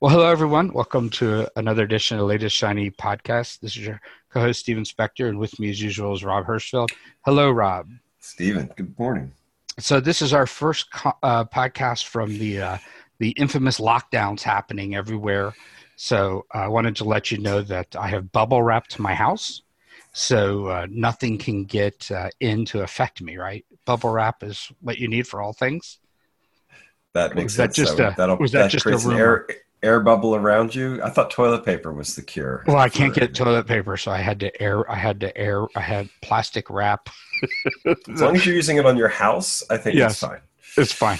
Well, hello, everyone. Welcome to another edition of the Latest Shiny podcast. This is your co host, Steven Spector, and with me, as usual, is Rob Hirschfeld. Hello, Rob. Steven, good morning. So, this is our first co- uh, podcast from the, uh, the infamous lockdowns happening everywhere. So, I wanted to let you know that I have bubble wrapped my house. So, uh, nothing can get uh, in to affect me, right? Bubble wrap is what you need for all things. That makes was sense. That just that a, was that, that just a rumor? Air, air bubble around you. I thought toilet paper was the cure. Well, I can't get toilet paper, so I had to air. I had to air. I had plastic wrap. as long as you're using it on your house, I think yes, it's fine. It's fine.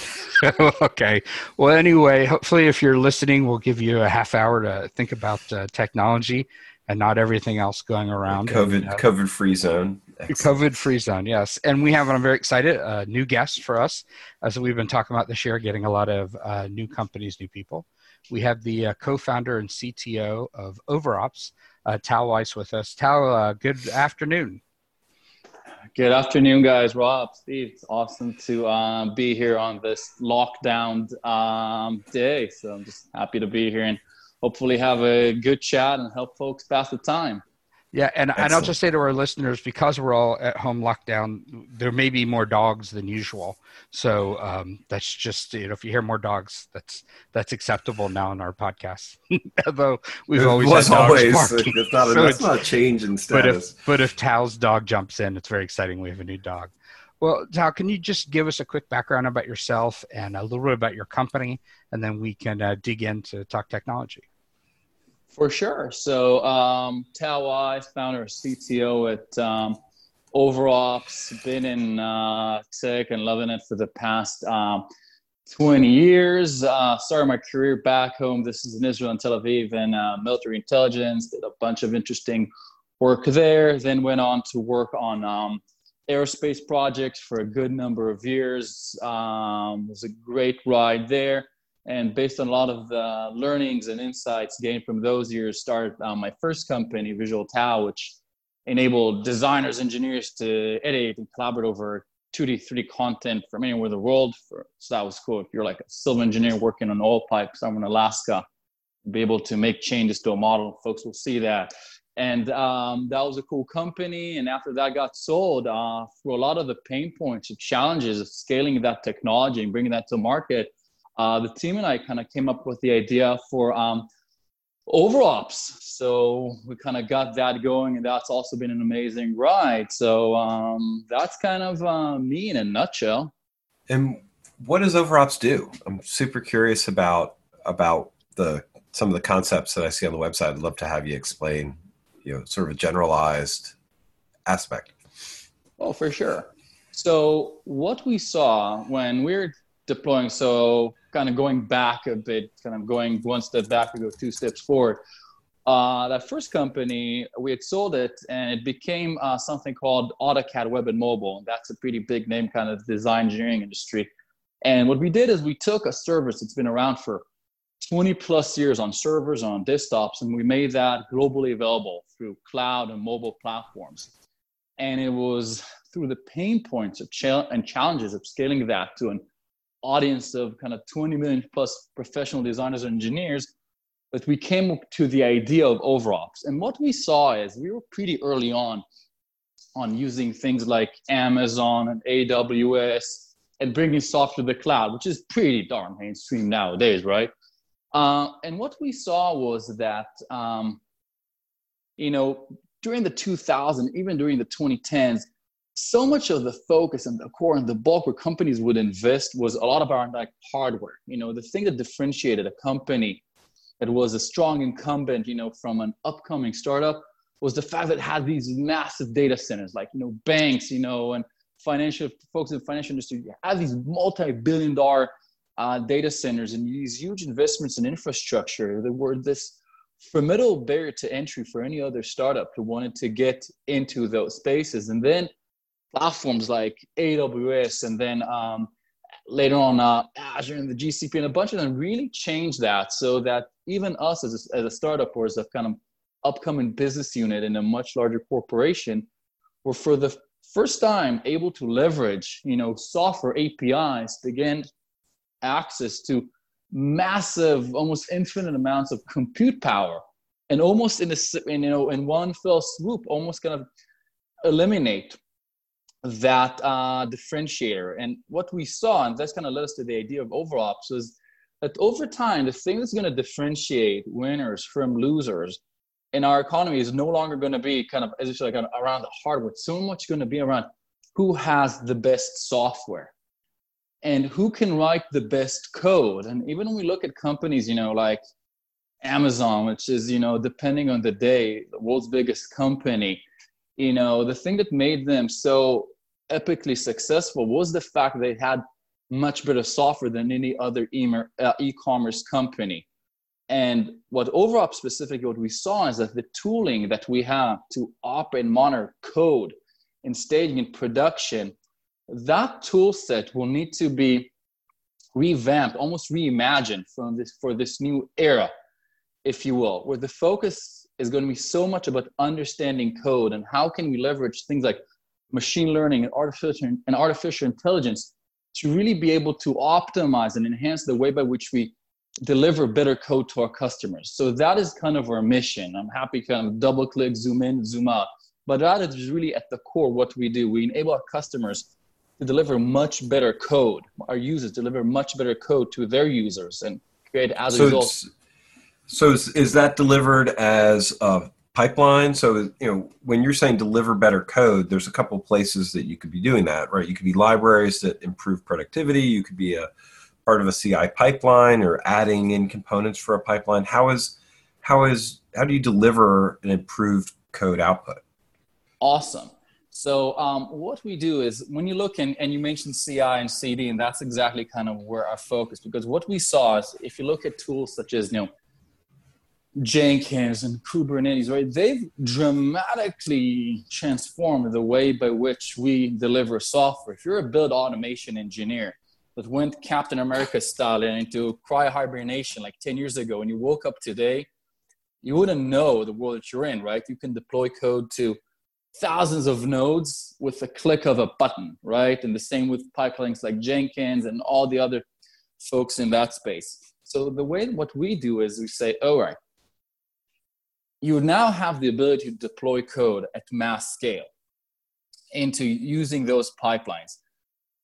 okay. Well, anyway, hopefully, if you're listening, we'll give you a half hour to think about uh, technology and not everything else going around. COVID, and, uh, COVID free zone. COVID free zone, yes. And we have, I'm very excited, a new guest for us, as we've been talking about this year, getting a lot of uh, new companies, new people. We have the uh, co-founder and CTO of Overops, uh, Tal Weiss, with us. Tal, uh, good afternoon. Good afternoon, guys. Rob, Steve, it's awesome to um, be here on this lockdown um, day. So I'm just happy to be here and hopefully have a good chat and help folks pass the time. Yeah, and, and I'll just say to our listeners, because we're all at home lockdown, there may be more dogs than usual. So um, that's just you know, if you hear more dogs, that's that's acceptable now in our podcast. Although we've it always was always barking. it's not a, So it's- not a change in status. But if but if Tal's dog jumps in, it's very exciting. We have a new dog. Well, Tal, can you just give us a quick background about yourself and a little bit about your company, and then we can uh, dig into talk technology. For sure. So, um, Tal Weiss, founder and CTO at um, Overops, been in uh, tech and loving it for the past um, 20 years. Uh, started my career back home. This is in Israel and Tel Aviv in uh, military intelligence. Did a bunch of interesting work there. Then went on to work on um, aerospace projects for a good number of years. Um, was a great ride there and based on a lot of the learnings and insights gained from those years started um, my first company VisualTao which enabled designers engineers to edit and collaborate over 2d 3d content from anywhere in the world. For, so that was cool. If you're like a civil engineer working on oil pipe somewhere in alaska be able to make changes to a model folks will see that. And um, that was a cool company. And after that got sold uh, for a lot of the pain points and challenges of scaling that technology and bringing that to market uh, the team and I kind of came up with the idea for um, Overops. So we kind of got that going, and that's also been an amazing ride. So um, that's kind of uh, me in a nutshell. and what does Overops do? I'm super curious about about the some of the concepts that I see on the website. I'd love to have you explain, you know, sort of a generalized aspect. Oh, for sure. So what we saw when we we're deploying, so kind of going back a bit, kind of going one step back, we go two steps forward. Uh, that first company, we had sold it and it became uh, something called AutoCAD Web and Mobile. And that's a pretty big name, kind of design engineering industry. And what we did is we took a service that's been around for 20 plus years on servers, on desktops, and we made that globally available through cloud and mobile platforms. And it was through the pain points and challenges of scaling that to an audience of kind of 20 million plus professional designers and engineers that we came to the idea of overops. And what we saw is we were pretty early on on using things like amazon and aws and bringing software to the cloud which is pretty darn mainstream nowadays right? Uh, and what we saw was that um, you know during the 2000s even during the 2010s so much of the focus and the core and the bulk where companies would invest was a lot about like hardware. You know, the thing that differentiated a company that was a strong incumbent, you know, from an upcoming startup was the fact that it had these massive data centers, like you know, banks, you know, and financial folks in the financial industry had these multi-billion dollar uh, data centers and these huge investments in infrastructure. that were this formidable barrier to entry for any other startup who wanted to get into those spaces. And then platforms like AWS and then um, later on uh, Azure and the GCP and a bunch of them really changed that so that even us as a, as a startup or as a kind of upcoming business unit in a much larger corporation were for the first time able to leverage you know software APIs to gain access to massive, almost infinite amounts of compute power, and almost in a in, you know in one fell swoop, almost kind of eliminate that uh, differentiator. And what we saw, and that's kind of led us to the idea of overops, is that over time, the thing that's going to differentiate winners from losers in our economy is no longer going to be kind of as you like around the hardware. So much going to be around who has the best software and who can write the best code. And even when we look at companies, you know, like Amazon, which is, you know, depending on the day, the world's biggest company, you know, the thing that made them so epically successful was the fact they had much better software than any other uh, e-commerce company. And what overall specifically what we saw is that the tooling that we have to operate and monitor code in staging and production, that tool set will need to be revamped, almost reimagined from this for this new era, if you will, where the focus is going to be so much about understanding code and how can we leverage things like machine learning and artificial and artificial intelligence to really be able to optimize and enhance the way by which we deliver better code to our customers. So that is kind of our mission. I'm happy to kind of double click, zoom in, zoom out. But that is really at the core what we do. We enable our customers to deliver much better code. Our users deliver much better code to their users and create as so a result. So is, is that delivered as a pipeline? So you know when you're saying deliver better code, there's a couple of places that you could be doing that, right? You could be libraries that improve productivity. You could be a part of a CI pipeline or adding in components for a pipeline? How is how is how do you deliver an improved code output? Awesome. So um, what we do is when you look in, and you mentioned CI and CD, and that's exactly kind of where our focus. Because what we saw is if you look at tools such as you know Jenkins and Kubernetes, right? They've dramatically transformed the way by which we deliver software. If you're a build automation engineer, that went Captain America style into cryo hibernation like 10 years ago, and you woke up today, you wouldn't know the world that you're in, right? You can deploy code to thousands of nodes with a click of a button, right? And the same with pipelines like Jenkins and all the other folks in that space. So the way what we do is we say, all right, you now have the ability to deploy code at mass scale into using those pipelines.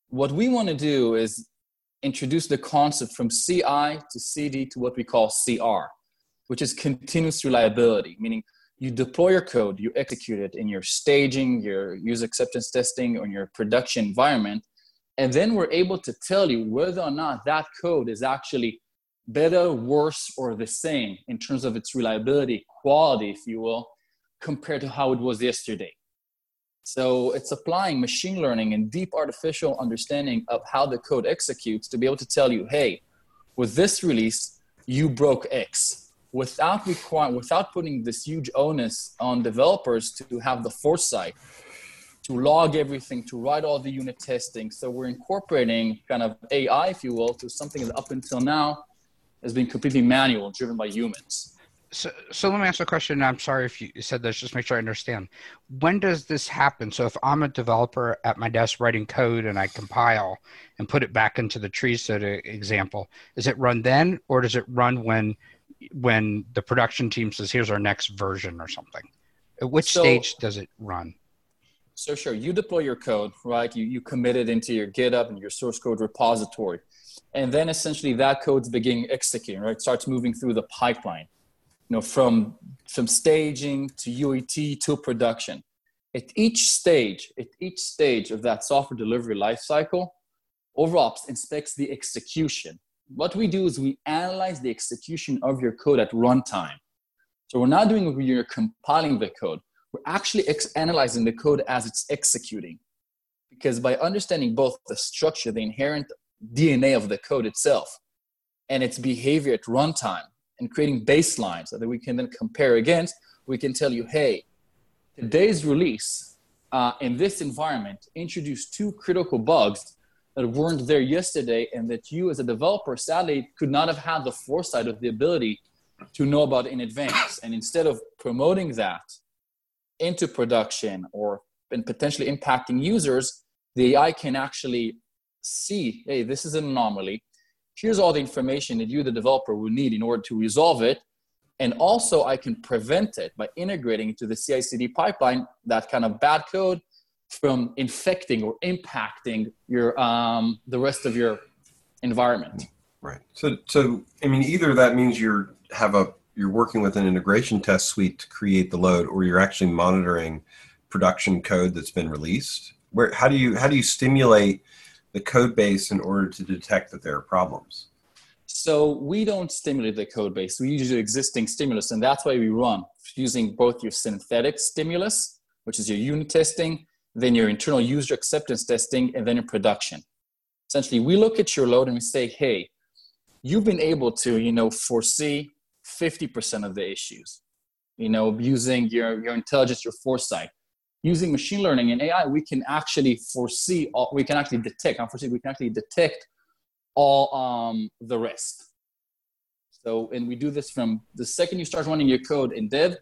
What we want to do is introduce the concept from CI to CD to what we call CR, which is continuous reliability, meaning you deploy your code, you execute it in your staging, your user acceptance testing, or your production environment, and then we're able to tell you whether or not that code is actually better, worse, or the same in terms of its reliability, quality, if you will, compared to how it was yesterday. So it's applying machine learning and deep artificial understanding of how the code executes to be able to tell you, hey, with this release, you broke X without requiring, without putting this huge onus on developers to have the foresight to log everything, to write all the unit testing. So we're incorporating kind of AI, if you will, to something that up until now has been completely manual, driven by humans. So, so let me ask a question. I'm sorry if you said this, just make sure I understand. When does this happen? So if I'm a developer at my desk writing code and I compile and put it back into the tree, so to example, is it run then or does it run when when the production team says, here's our next version or something? At which so, stage does it run? So sure, you deploy your code, right? You, you commit it into your GitHub and your source code repository. And then essentially that code's beginning executing, right? Starts moving through the pipeline you know, from from staging to UAT to production. At each stage, at each stage of that software delivery lifecycle, OverOps inspects the execution. What we do is we analyze the execution of your code at runtime. So we're not doing you're compiling the code. We're actually ex- analyzing the code as it's executing. Because by understanding both the structure, the inherent DNA of the code itself, and its behavior at runtime, and creating baselines that we can then compare against, we can tell you, hey, today's release uh, in this environment introduced two critical bugs that weren't there yesterday and that you as a developer sadly could not have had the foresight of the ability to know about in advance. And instead of promoting that into production or and potentially impacting users, the AI can actually see, hey, this is an anomaly here's all the information that you, the developer, will need in order to resolve it. And also, I can prevent it by integrating into the CI CD pipeline that kind of bad code from infecting or impacting your um, the rest of your environment. Right. So, so I mean, either that means you're have a you're working with an integration test suite to create the load, or you're actually monitoring production code that's been released. Where how do you how do you stimulate the code base in order to detect that there are problems? So we don't stimulate the code base. We use your existing stimulus, and that's why we run using both your synthetic stimulus, which is your unit testing, then your internal user acceptance testing, and then your production. Essentially, we look at your load and we say, hey, you've been able to, you know, foresee 50% of the issues, you know, using your, your intelligence, your foresight. Using machine learning and AI, we can actually foresee, all, we can actually detect, not foresee, we can actually detect all um, the rest. So, and we do this from the second you start running your code in dev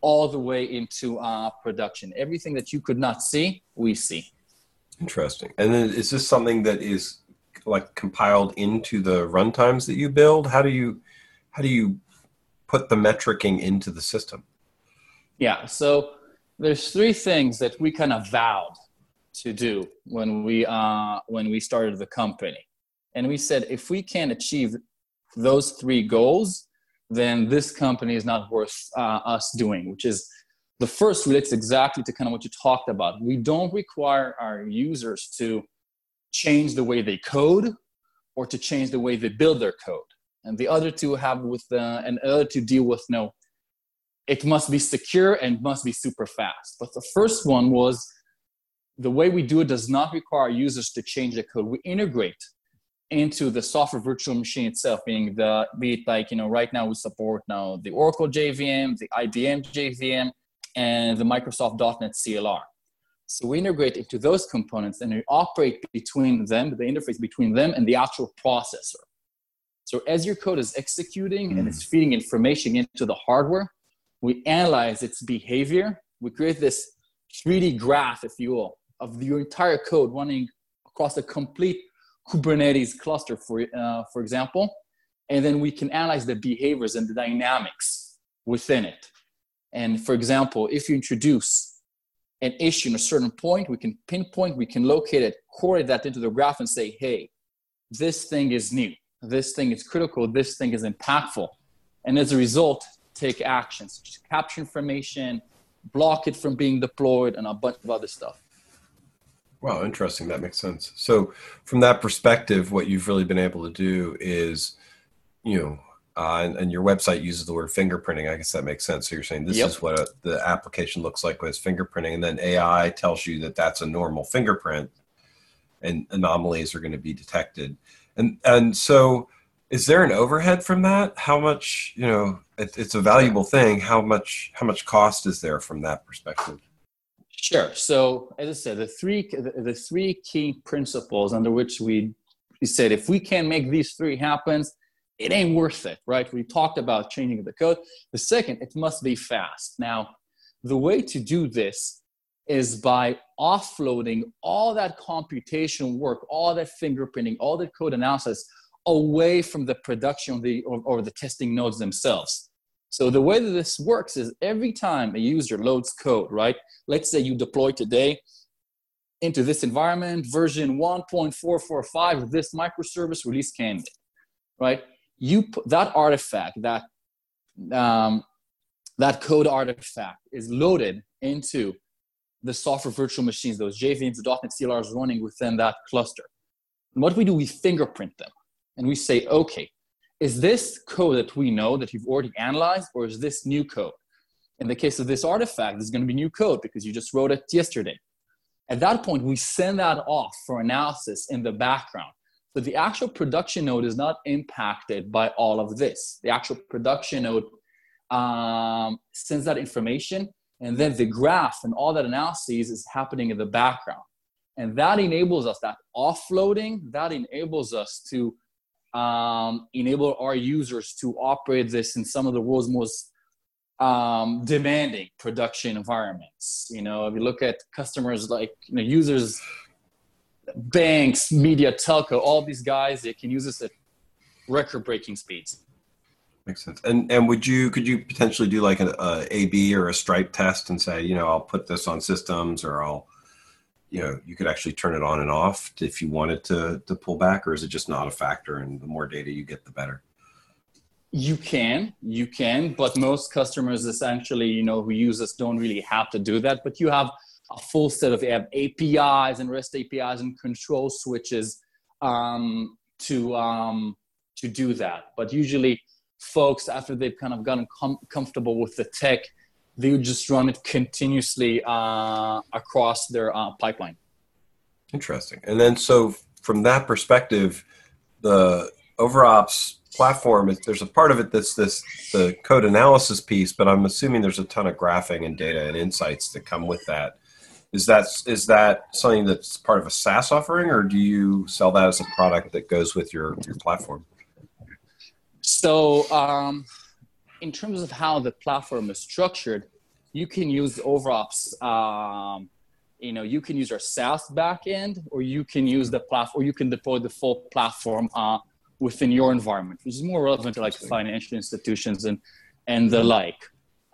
all the way into uh, production. Everything that you could not see, we see. Interesting. And then is this something that is like compiled into the runtimes that you build? How do you how do you put the metricing into the system? Yeah. So there's three things that we kind of vowed to do when we uh, when we started the company, and we said if we can't achieve those three goals, then this company is not worth uh, us doing, which is the first relates exactly to kind of what you talked about. We don't require our users to change the way they code or to change the way they build their code. And the other two have with the, and the other two deal with no, it must be secure and must be super fast. But the first one was the way we do it does not require users to change the code. We integrate into the software virtual machine itself, being the be it like you know right now we support now the Oracle JVM, the IBM JVM, and the Microsoft .NET CLR. So we integrate into those components and we operate between them, the interface between them and the actual processor. So as your code is executing mm. and it's feeding information into the hardware, we analyze its behavior. We create this 3D graph, if you will, of your entire code running across a complete Kubernetes cluster, for, uh, for example, and then we can analyze the behaviors and the dynamics within it. And for example, if you introduce an issue in a certain point, we can pinpoint, we can locate it, correlate that into the graph and say, hey, this thing is new, this thing is critical, this thing is impactful. And as a result, take actions, capture information, block it from being deployed, and a bunch of other stuff. Wow, interesting. That makes sense. So, from that perspective, what you've really been able to do is, you know, uh, and, and, your website uses the word fingerprinting. I guess that makes sense. So you're saying this yep. is what a, the application looks like with fingerprinting, and then AI tells you that that's a normal fingerprint, and anomalies are going to be detected. And and so, is there an overhead from that? How much you know? It, it's a valuable thing. How much how much cost is there from that perspective? Sure. So as I said, the three the, the three key principles under which we we said if we can make these three happen, it ain't worth it, right? We talked about changing the code. The second, it must be fast. Now, the way to do this is by offloading all that computation work, all that fingerprinting, all that code analysis away from the production of the, or, or the testing nodes themselves. So the way that this works is every time a user loads code, right? Let's say you deploy today into this environment, version 1.445 of this microservice release candidate, right? You that artifact, that um, that code artifact is loaded into the software virtual machines, those JVMs, the .NET CLRs running within that cluster. And what we do, we fingerprint them, and we say, okay, is this code that we know that you've already analyzed, or is this new code? In the case of this artifact, is going to be new code because you just wrote it yesterday. At that point, we send that off for analysis in the background. So the actual production node is not impacted by all of this. The actual production node um, sends that information, and then the graph and all that analysis is happening in the background. And that enables us, that offloading, that enables us to um, enable our users to operate this in some of the world's most um, demanding production environments. You know, if you look at customers like you know, users, banks, media, telco, all these guys, they can use this at record-breaking speeds. Makes sense. And and would you could you potentially do like an a A/B or a stripe test and say, you know, I'll put this on systems, or I'll, you know, you could actually turn it on and off if you wanted to to pull back, or is it just not a factor? And the more data you get, the better. You can, you can, but most customers essentially, you know, who use us don't really have to do that. But you have a full set of APIs and REST APIs and control switches um, to um, to do that. But usually, folks after they've kind of gotten com- comfortable with the tech, they would just run it continuously uh, across their uh, pipeline. Interesting. And then, so from that perspective, the OverOps platform, there's a part of it that's this the code analysis piece, but I'm assuming there's a ton of graphing and data and insights that come with that. Is that is that something that's part of a SaaS offering, or do you sell that as a product that goes with your your platform? So, um, in terms of how the platform is structured, you can use OverOps. Um, you know, you can use our SaaS backend, or you can use the platform, or you can deploy the full platform uh, within your environment, which is more relevant to like financial institutions and and the like.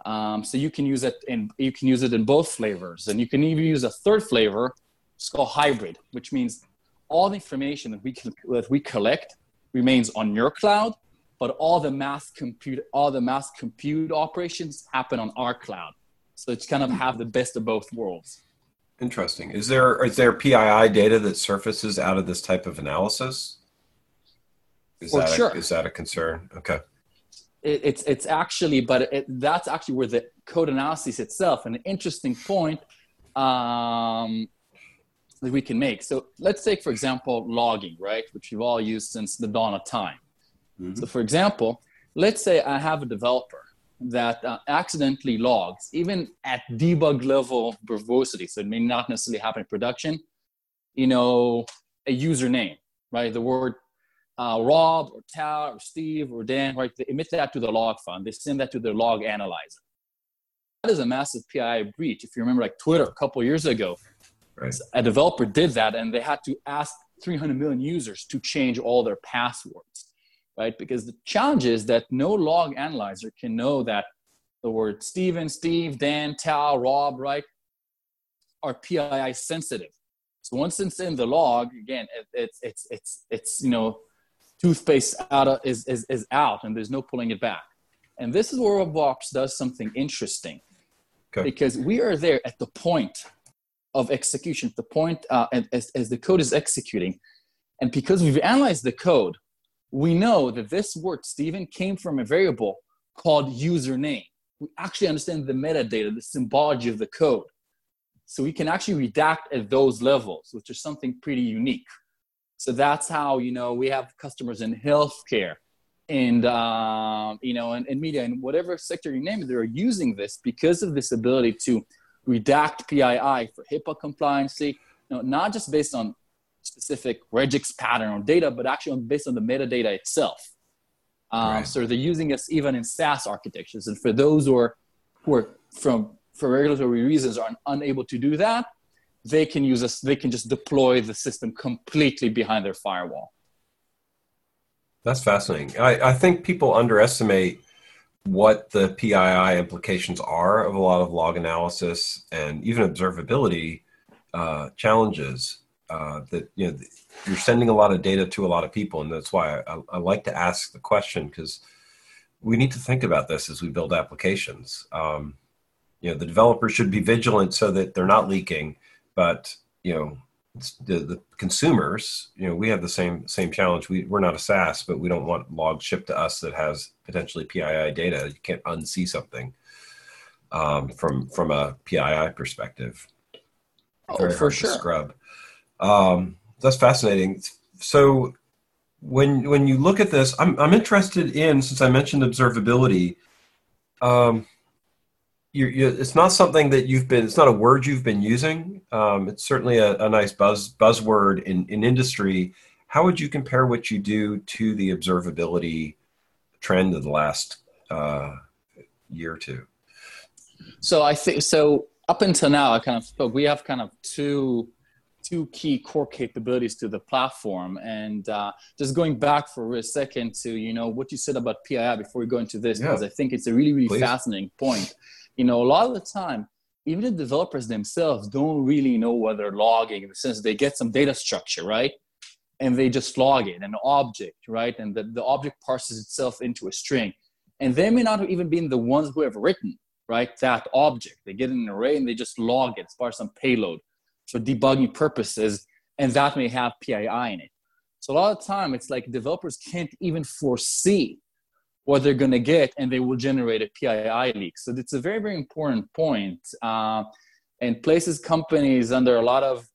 Um, so you can use it in you can use it in both flavors, and you can even use a third flavor. It's called hybrid, which means all the information that we can, that we collect remains on your cloud, but all the mass compute all the mass compute operations happen on our cloud. So it's kind of have the best of both worlds. Interesting. Is there is there PII data that surfaces out of this type of analysis? Is For that sure. a, is that a concern? Okay. it, it's it's actually but it, that's actually where the code analysis itself an interesting point um, that we can make so let's take for example logging right which we've all used since the dawn of time Mm-hmm. so for example let's say i have a developer that uh, accidentally logs even at debug level of verbosity so it may not necessarily happen in production you know a username right the word uh, Rob or Tal or Steve or Dan, right? They emit that to the log file. They send that to the log analyzer. That is a massive PII breach. If you remember, like Twitter a couple years ago, Right. a developer did that, and they had to ask 300 million users to change all their passwords, right? Because the challenge is that no log analyzer can know that the word Steven, Steve, Dan, Tal, Rob, right, are PII sensitive. So once it's in the log, again, it, it's it's it's it's you know toothpaste out of, is, is, is out and there's no pulling it back. And this is where OverOps does something interesting Okay. because we are there at the point of execution, the point uh, as, as the code is executing. And because we've analyzed the code, we know that this word, Stephen, came from a variable called username. We actually understand the metadata, the symbology of the code. So we can actually redact at those levels, which is something pretty unique. So that's how you know we have customers in healthcare, and um, you know, and, and media, and whatever sector you name it, they're using this because of this ability to redact PII for HIPAA compliance. You know, not just based on specific regex pattern or data, but actually based on the metadata itself. Um, Right. So they're using us even in SaaS architectures, and for those who are who are from for regulatory reasons are unable to do that, they can use us. They can just deploy the system completely behind their firewall. That's fascinating. I, I think people underestimate what the PII implications are of a lot of log analysis and even observability uh, challenges. Uh, that you know you're sending a lot of data to a lot of people, and that's why I, I like to ask the question because we need to think about this as we build applications. Um, you know, the developers should be vigilant so that they're not leaking, but you know, the, the consumers, you know, we have the same same challenge. We we're not a SaaS, but we don't want logs shipped to us that has potentially PII data. You can't unsee something um, from from a PII perspective. Oh, Very for sure. scrub. Um, that's fascinating. So when when you look at this, I'm I'm interested in since I mentioned observability. Um, you you it's not something that you've been. It's not a word you've been using. Um, it's certainly a, a nice buzz buzzword in in industry. How would you compare what you do to the observability trend of the last uh, year or two? So I think so. Up until now, I kind of spoke. We have kind of two two key core capabilities to the platform. And uh, just going back for a second to you know what you said about PII before we go into this, yeah. because I think it's a really really Please. fascinating point. You know, a lot of the time, even the developers themselves don't really know what they're logging in the sense they get some data structure, right? And they just log it, an object, right? And the, the object parses itself into a string. And they may not have even been the ones who have written, right, that object. They get an array and they just log it as part of some payload for debugging purposes, and that may have PII in it. So a lot of time, it's like developers can't even foresee what they're going to get, and they will generate a PII leak. So it's a very, very important point, uh, and places companies under a lot of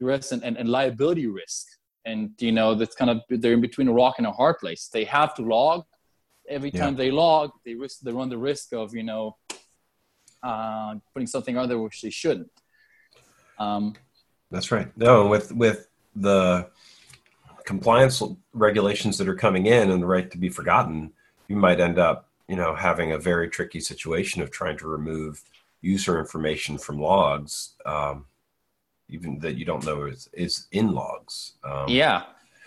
risk and, and, and liability risk. And you know that's kind of they're in between a rock and a hard place. They have to log every time yeah. they log. They risk they run the risk of you know uh, putting something out there which they shouldn't. Um, That's right. No, with with the compliance regulations that are coming in and the right to be forgotten, you might end up, you know, having a very tricky situation of trying to remove user information from logs, um, even that you don't know is, is in logs. Um, yeah,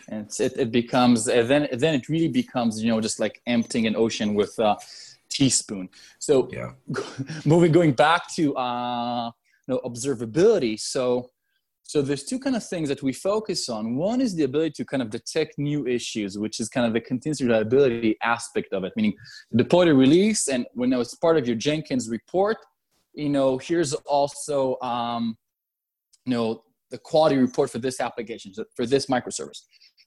and it, it becomes then then it really becomes you know just like emptying an ocean with a teaspoon. So yeah, moving going back to uh, know, observability. So, so there's two kind of things that we focus on. One is the ability to kind of detect new issues, which is kind of the continuous reliability aspect of it, meaning deploy the release, and when it's part of your Jenkins report, you know, here's also, um, you know, the quality report for this application, for this microservice.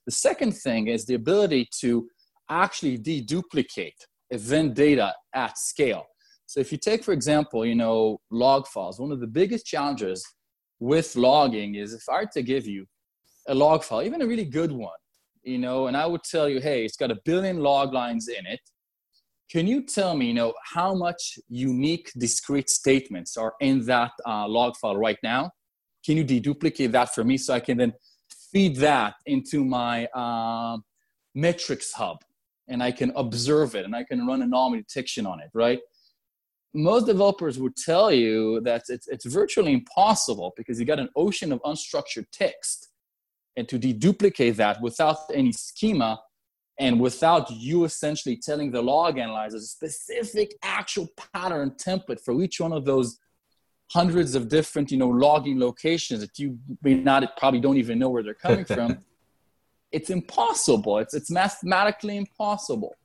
The second thing is the ability to actually deduplicate event data at scale. So if you take, for example, you know, log files, one of the biggest challenges with logging is if I were to give you a log file, even a really good one, you know, and I would tell you, hey, it's got a billion log lines in it. Can you tell me, you know, how much unique discrete statements are in that uh, log file right now? Can you deduplicate that for me so I can then feed that into my uh, metrics hub and I can observe it and I can run anomaly detection on it, right? Most developers would tell you that it's, it's virtually impossible because you got an ocean of unstructured text and to deduplicate that without any schema and without you essentially telling the log analyzer a specific actual pattern template for each one of those hundreds of different you know logging locations that you may not probably don't even know where they're coming from it's impossible. It's, it's mathematically impossible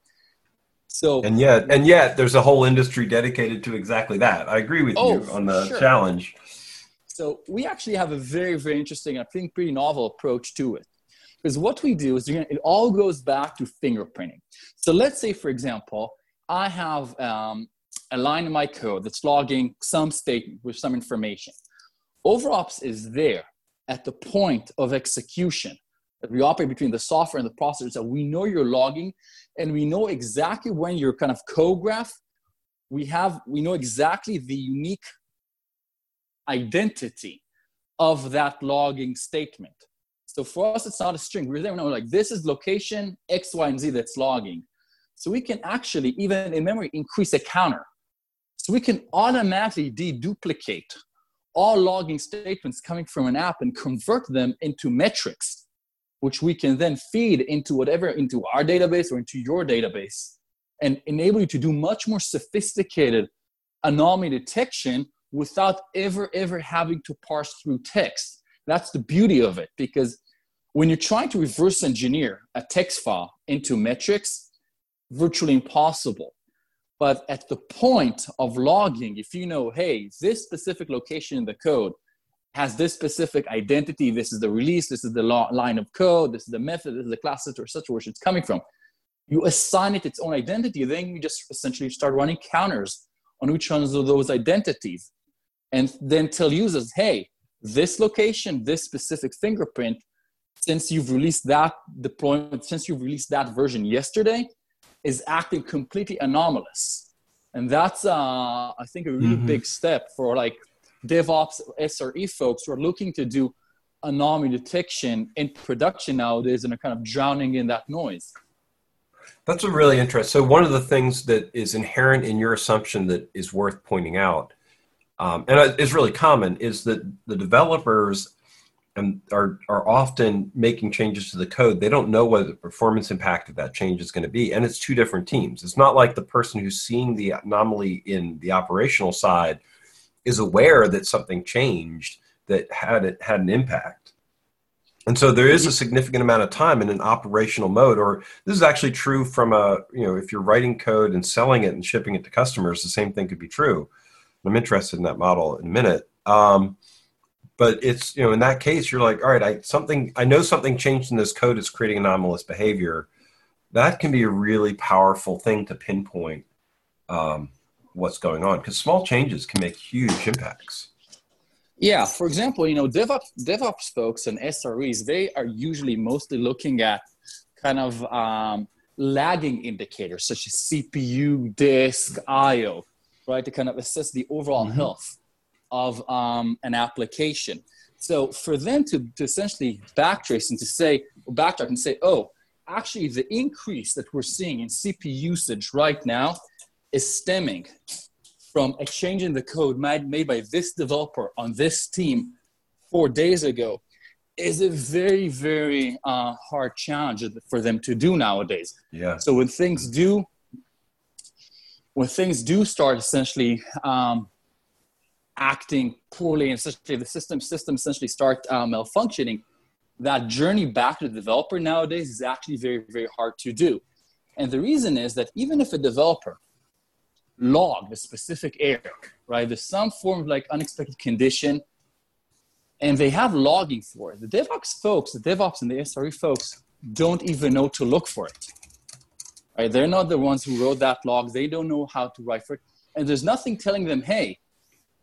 so and yet and yet there's a whole industry dedicated to exactly that. I agree with oh, you on the sure. challenge. So we actually have a very very interesting, I think, pretty novel approach to it. Because what we do is it all goes back to fingerprinting. So let's say, for example, I have um, a line in my code that's logging some statement with some information. OverOps is there at the point of execution we operate between the software and the processors that we know you're logging and we know exactly when your kind of co-graph. We have we know exactly the unique identity of that logging statement. So for us it's not a string. We're there know like this is location x y and z that's logging. So we can actually even in memory increase a counter. So we can automatically deduplicate all logging statements coming from an app and convert them into metrics which we can then feed into whatever, into our database or into your database and enable you to do much more sophisticated anomaly detection without ever, ever having to parse through text. That's the beauty of it because when you're trying to reverse engineer a text file into metrics, virtually impossible. But at the point of logging, if you know, hey, this specific location in the code has this specific identity. This is the release. This is the line of code. This is the method. This is the class, or such where it's coming from. You assign it its own identity. Then you just essentially start running counters on each one of those identities, and then tell users, "Hey, this location, this specific fingerprint, since you've released that deployment, since you've released that version yesterday, is acting completely anomalous." And that's, uh, I think, a really mm-hmm. big step for like DevOps SRE folks who are looking to do anomaly detection in production nowadays and are kind of drowning in that noise. That's a really interesting. So one of the things that is inherent in your assumption that is worth pointing out, um, and is really common, is that the developers and are are often making changes to the code they don't know what the performance impact of that change is going to be and it's two different teams it's not like the person who's seeing the anomaly in the operational side is aware that something changed that had it had an impact. And so there is a significant amount of time in an operational mode or this is actually true from a you know if you're writing code and selling it and shipping it to customers the same thing could be true. I'm interested in that model in a minute. Um, but it's you know in that case you're like all right i something i know something changed in this code. Is creating anomalous behavior. That can be a really powerful thing to pinpoint um, what's going on because small changes can make huge impacts yeah for example you know devops devops folks and sres they are usually mostly looking at kind of um, lagging indicators such as cpu disk io right to kind of assess the overall mm-hmm. health of um, an application. So for them to, to essentially backtrace and to say, backtrack and say, oh, actually the increase that we're seeing in CPU usage right now is stemming from in the code made, made by this developer on this team four days ago is a very, very uh, hard challenge for them to do nowadays. Yeah. So when things do, when things do start essentially um, acting poorly and essentially the system system essentially start uh, malfunctioning that journey back to the developer nowadays is actually very very hard to do and the reason is that even if a developer logged a specific error right? There's some form of like unexpected condition and they have logging for it. The devops folks the devops and the sre folks don't even know to look for it right? They're not the ones who wrote that log. They don't know how to write for it. And there's nothing telling them hey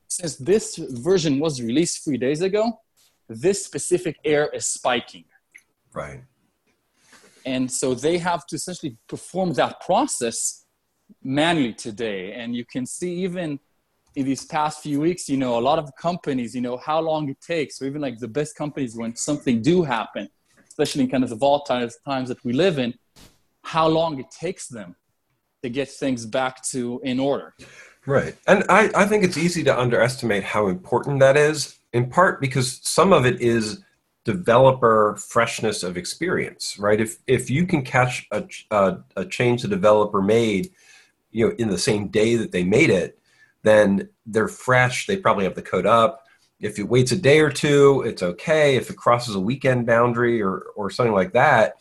since this version was released three days ago, this specific error is spiking. Right. And so they have to essentially perform that process manually today. And you can see even in these past few weeks, you know, a lot of companies, you know, how long it takes, or even like the best companies when something do happen, especially in kind of the volatile times that we live in, how long it takes them to get things back to in order. Right. And I, I think it's easy to underestimate how important that is, in part because some of it is developer freshness of experience, right? If, if you can catch a, a, a change the developer made, you know, in the same day that they made it, then they're fresh. They probably have the code up. If it waits a day or two, it's okay. If it crosses a weekend boundary or, or something like that,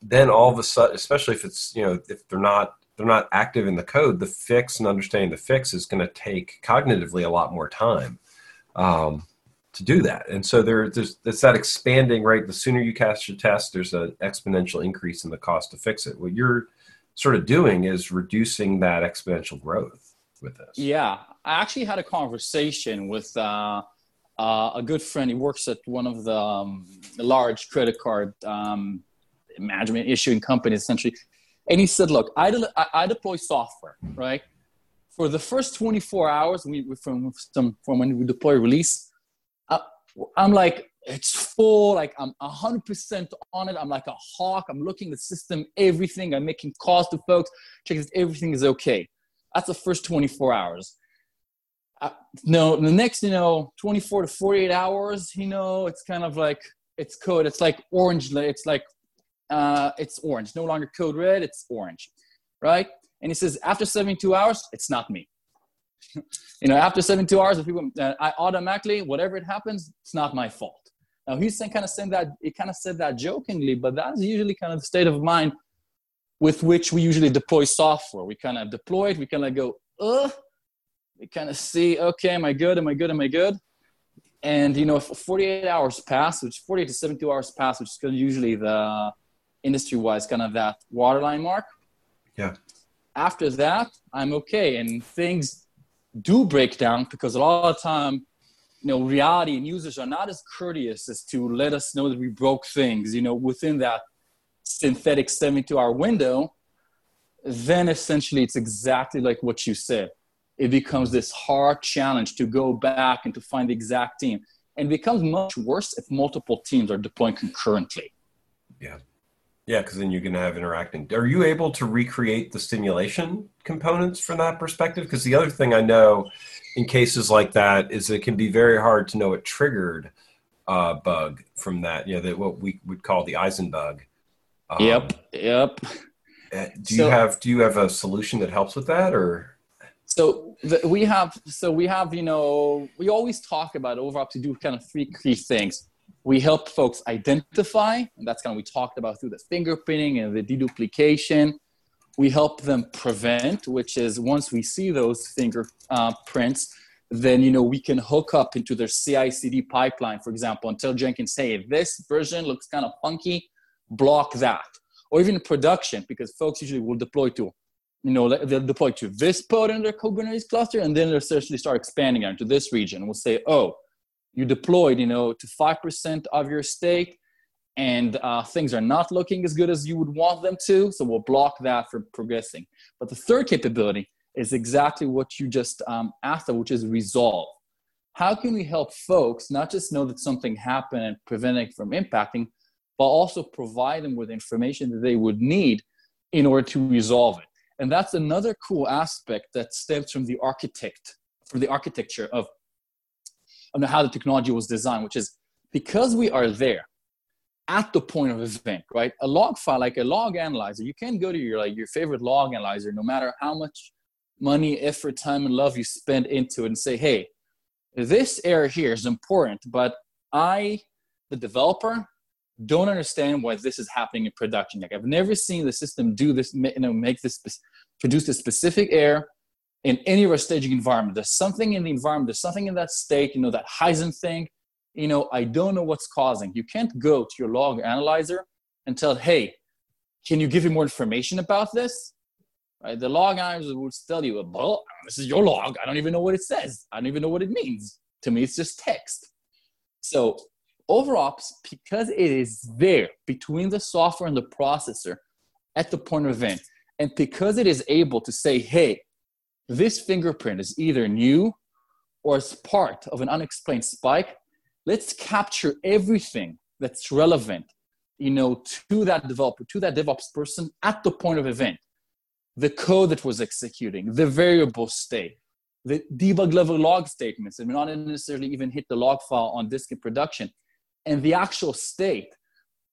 then all of a sudden, especially if it's, you know, if they're not they're not active in the code, the fix and understanding the fix is going to take cognitively a lot more time um, to do that. And so there, there's it's that expanding right. The sooner you cast your test, there's an exponential increase in the cost to fix it. What you're sort of doing is reducing that exponential growth with this. Yeah, I actually had a conversation with. Uh, uh, a good friend, he works at one of the um, large credit card um, management issuing companies, essentially and he said, look, I, de- I deploy software, right? For the first 24 hours we, from, from when we deploy release, uh, I'm like, it's full, like I'm 100% on it. I'm like a hawk. I'm looking the system, everything. I'm making calls to folks, Check that everything is okay. That's the first 24 hours. Uh, no, the next, you know, 24 to 48 hours, you know, it's kind of like, it's code. It's like orange. It's like uh, it's orange. No longer code red, it's orange, right? And he says, after 72 hours, it's not me. you know, after 72 hours, if people, uh, I automatically, whatever it happens, it's not my fault. Now he's saying, kind of saying that, he kind of said that jokingly, but that's usually kind of the state of mind with which we usually deploy software. We kind of deploy it, we kind of go, uh, we kind of see, okay, am I good? Am I good? Am I good? And you know, if 48 hours pass, which 48 to 72 hours pass, which is usually the industry wise kind of that waterline mark. Yeah. After that, I'm okay. And things do break down because a lot of time, you know, reality and users are not as courteous as to let us know that we broke things, you know, within that synthetic 72 hour window. Then essentially it's exactly like what you said. It becomes this hard challenge to go back and to find the exact team. And becomes much worse if multiple teams are deploying concurrently. Yeah. Yeah, because then you're going to have interacting. Are you able to recreate the stimulation components from that perspective? Because the other thing I know in cases like that is it can be very hard to know what triggered uh, bug from that. You know, that what we would call the Heisenbug. Um, yep. Yep. Uh, do so, you have do you have a solution that helps with that or? So the, we have so we have you know we always talk about overop to do kind of three key things. We help folks identify, and that's kind of we talked about through the fingerprinting and the deduplication. We help them prevent, which is once we see those fingerprints, uh, then you know we can hook up into their CI/CD pipeline, for example, until Jenkins say this version looks kind of funky, block that, or even production because folks usually will deploy to, you know, they'll deploy to this pod in their Kubernetes cluster, and then they'll essentially start expanding out to this region. We'll say, oh, you deployed, you know, to five percent of your state, and uh, things are not looking as good as you would want them to, so we'll block that from progressing. But the third capability is exactly what you just um, asked, which is resolve. How can we help folks not just know that something happened and prevent it from impacting, but also provide them with information that they would need in order to resolve it? And that's another cool aspect that stems from the architect, from the architecture of, of how the technology was designed, which is because we are there at the point of event, right? A log file, like a log analyzer, you can't go to your like your favorite log analyzer, no matter how much money, effort, time, and love you spend into it and say, hey, this error here is important, but I, the developer, don't understand why this is happening in production. Like I've never seen the system do this, you know, make this, produce a specific error in any of our staging environment. There's something in the environment, there's something in that state, you know, that Heisen thing, you know, I don't know what's causing. You can't go to your log analyzer and tell, hey, can you give me more information about this? Right? The log analyzer will tell you, well, this is your log. I don't even know what it says. I don't even know what it means. To me, it's just text. So OverOps, because it is there between the software and the processor at the point of event, and because it is able to say, hey, this fingerprint is either new or it's part of an unexplained spike, let's capture everything that's relevant you know, to that developer, to that DevOps person at the point of event the code that was executing, the variable state, the debug level log statements may not necessarily even hit the log file on disk in production, and the actual state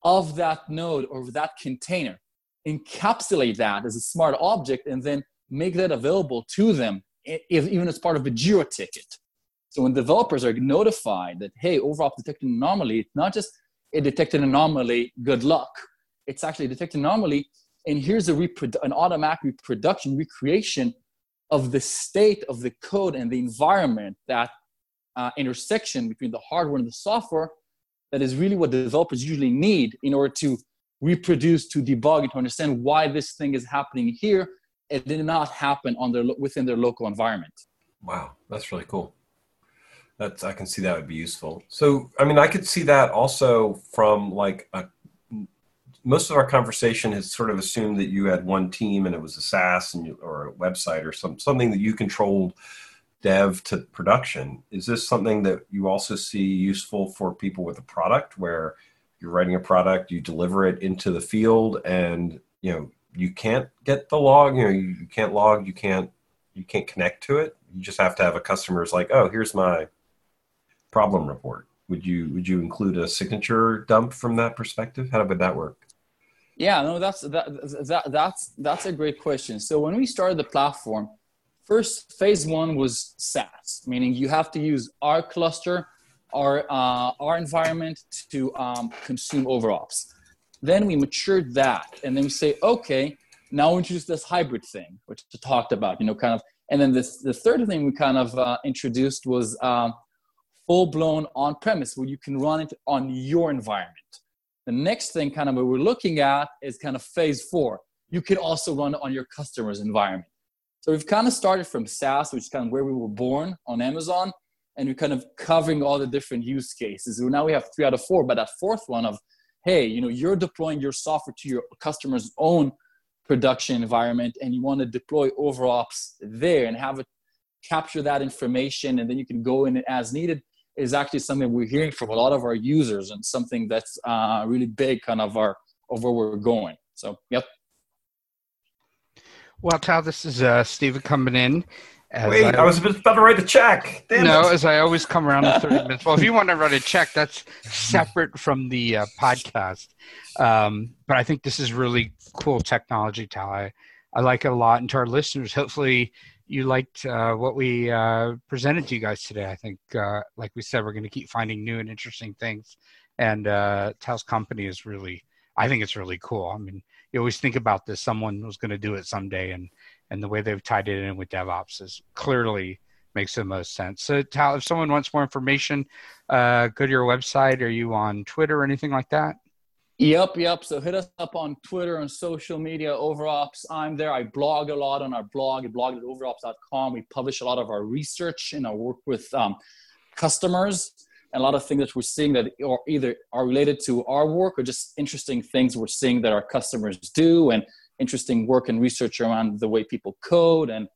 of that node or that container. Encapsulate that as a smart object and then make that available to them, if, even as part of a Jira ticket. So when developers are notified that, hey, overop detected an anomaly, it's not just it detected an anomaly, good luck. It's actually detected an anomaly, and here's a reprodu- an automatic reproduction, recreation of the state of the code and the environment, that uh, intersection between the hardware and the software, that is really what developers usually need in order to reproduce, to debug, and to understand why this thing is happening here. It did not happen on their within their local environment. Wow, that's really cool. That's I can see that would be useful. So I mean, I could see that also from like a most of our conversation has sort of assumed that you had one team and it was a SaaS and you, or a website or some something that you controlled dev to production. Is this something that you also see useful for people with a product where you're writing a product, you deliver it into the field, and you know you can't get the log, you know you, you can't log, you can't you can't connect to it. You just have to have a customer's like, oh, here's my problem report. Would you would you include a signature dump from that perspective? How would that work? Yeah, no, that's that, that that's that's a great question. So when we started the platform, first phase one was SaaS, meaning you have to use our cluster, our uh, our environment to um, consume OverOps. Then we matured that, and then we say, okay, now we introduce this hybrid thing, which we talked about, you know, kind of. And then this the third thing we kind of uh, introduced was um, full blown on premise, where you can run it on your environment. The next thing kind of what we're looking at is kind of phase four. You can also run it on your customer's environment. So we've kind of started from SaaS, which is kind of where we were born on Amazon, and we're kind of covering all the different use cases. Now we have three out of four, but that fourth one of, hey, you know, you're deploying your software to your customer's own production environment, and you want to deploy OverOps there and have it capture that information, and then you can go in it as needed is actually something we're hearing from a lot of our users and something that's uh, really big kind of our of where we're going. So, yep. Well, Tal, this is uh, Stephen coming in. Wait, I, I, was about to write a check. Damn no, it. as I always come around in 30 minutes. Well, if you want to write a check, that's separate from the uh, podcast. Um, but I think this is really cool technology, Tal. I, I like it a lot. And to our listeners, hopefully you liked uh, what we uh, presented to you guys today. I think, uh, like we said, we're going to keep finding new and interesting things. And uh, Tal's company is really, I think it's really cool. I mean, you always think about this, someone was going to do it someday. And, and the way they've tied it in with DevOps is clearly makes the most sense. So, Tal, if someone wants more information, uh, go to your website. Are you on Twitter or anything like that? Yep, yep. So hit us up on Twitter and social media, Overops. I'm there. I blog a lot on our blog, blog at overops.com. We publish a lot of our research and our work with um, customers and a lot of things that we're seeing that are either are related to our work or just interesting things we're seeing that our customers do and interesting work and research around the way people code and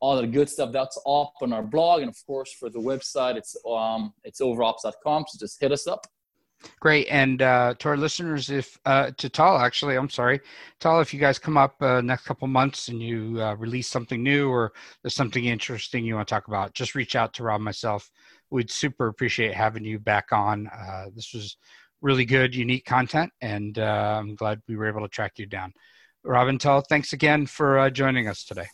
all the good stuff that's up on our blog and of course for the website it's um it's overops.com so just hit us up Great. And uh, to our listeners, if uh, to Tal, actually, I'm sorry, Tal, if you guys come up uh, next couple months and you uh, release something new or there's something interesting you want to talk about, just reach out to Rob myself. We'd super appreciate having you back on. Uh, this was really good, unique content, and uh, I'm glad we were able to track you down. Rob and Tal, thanks again for joining us today.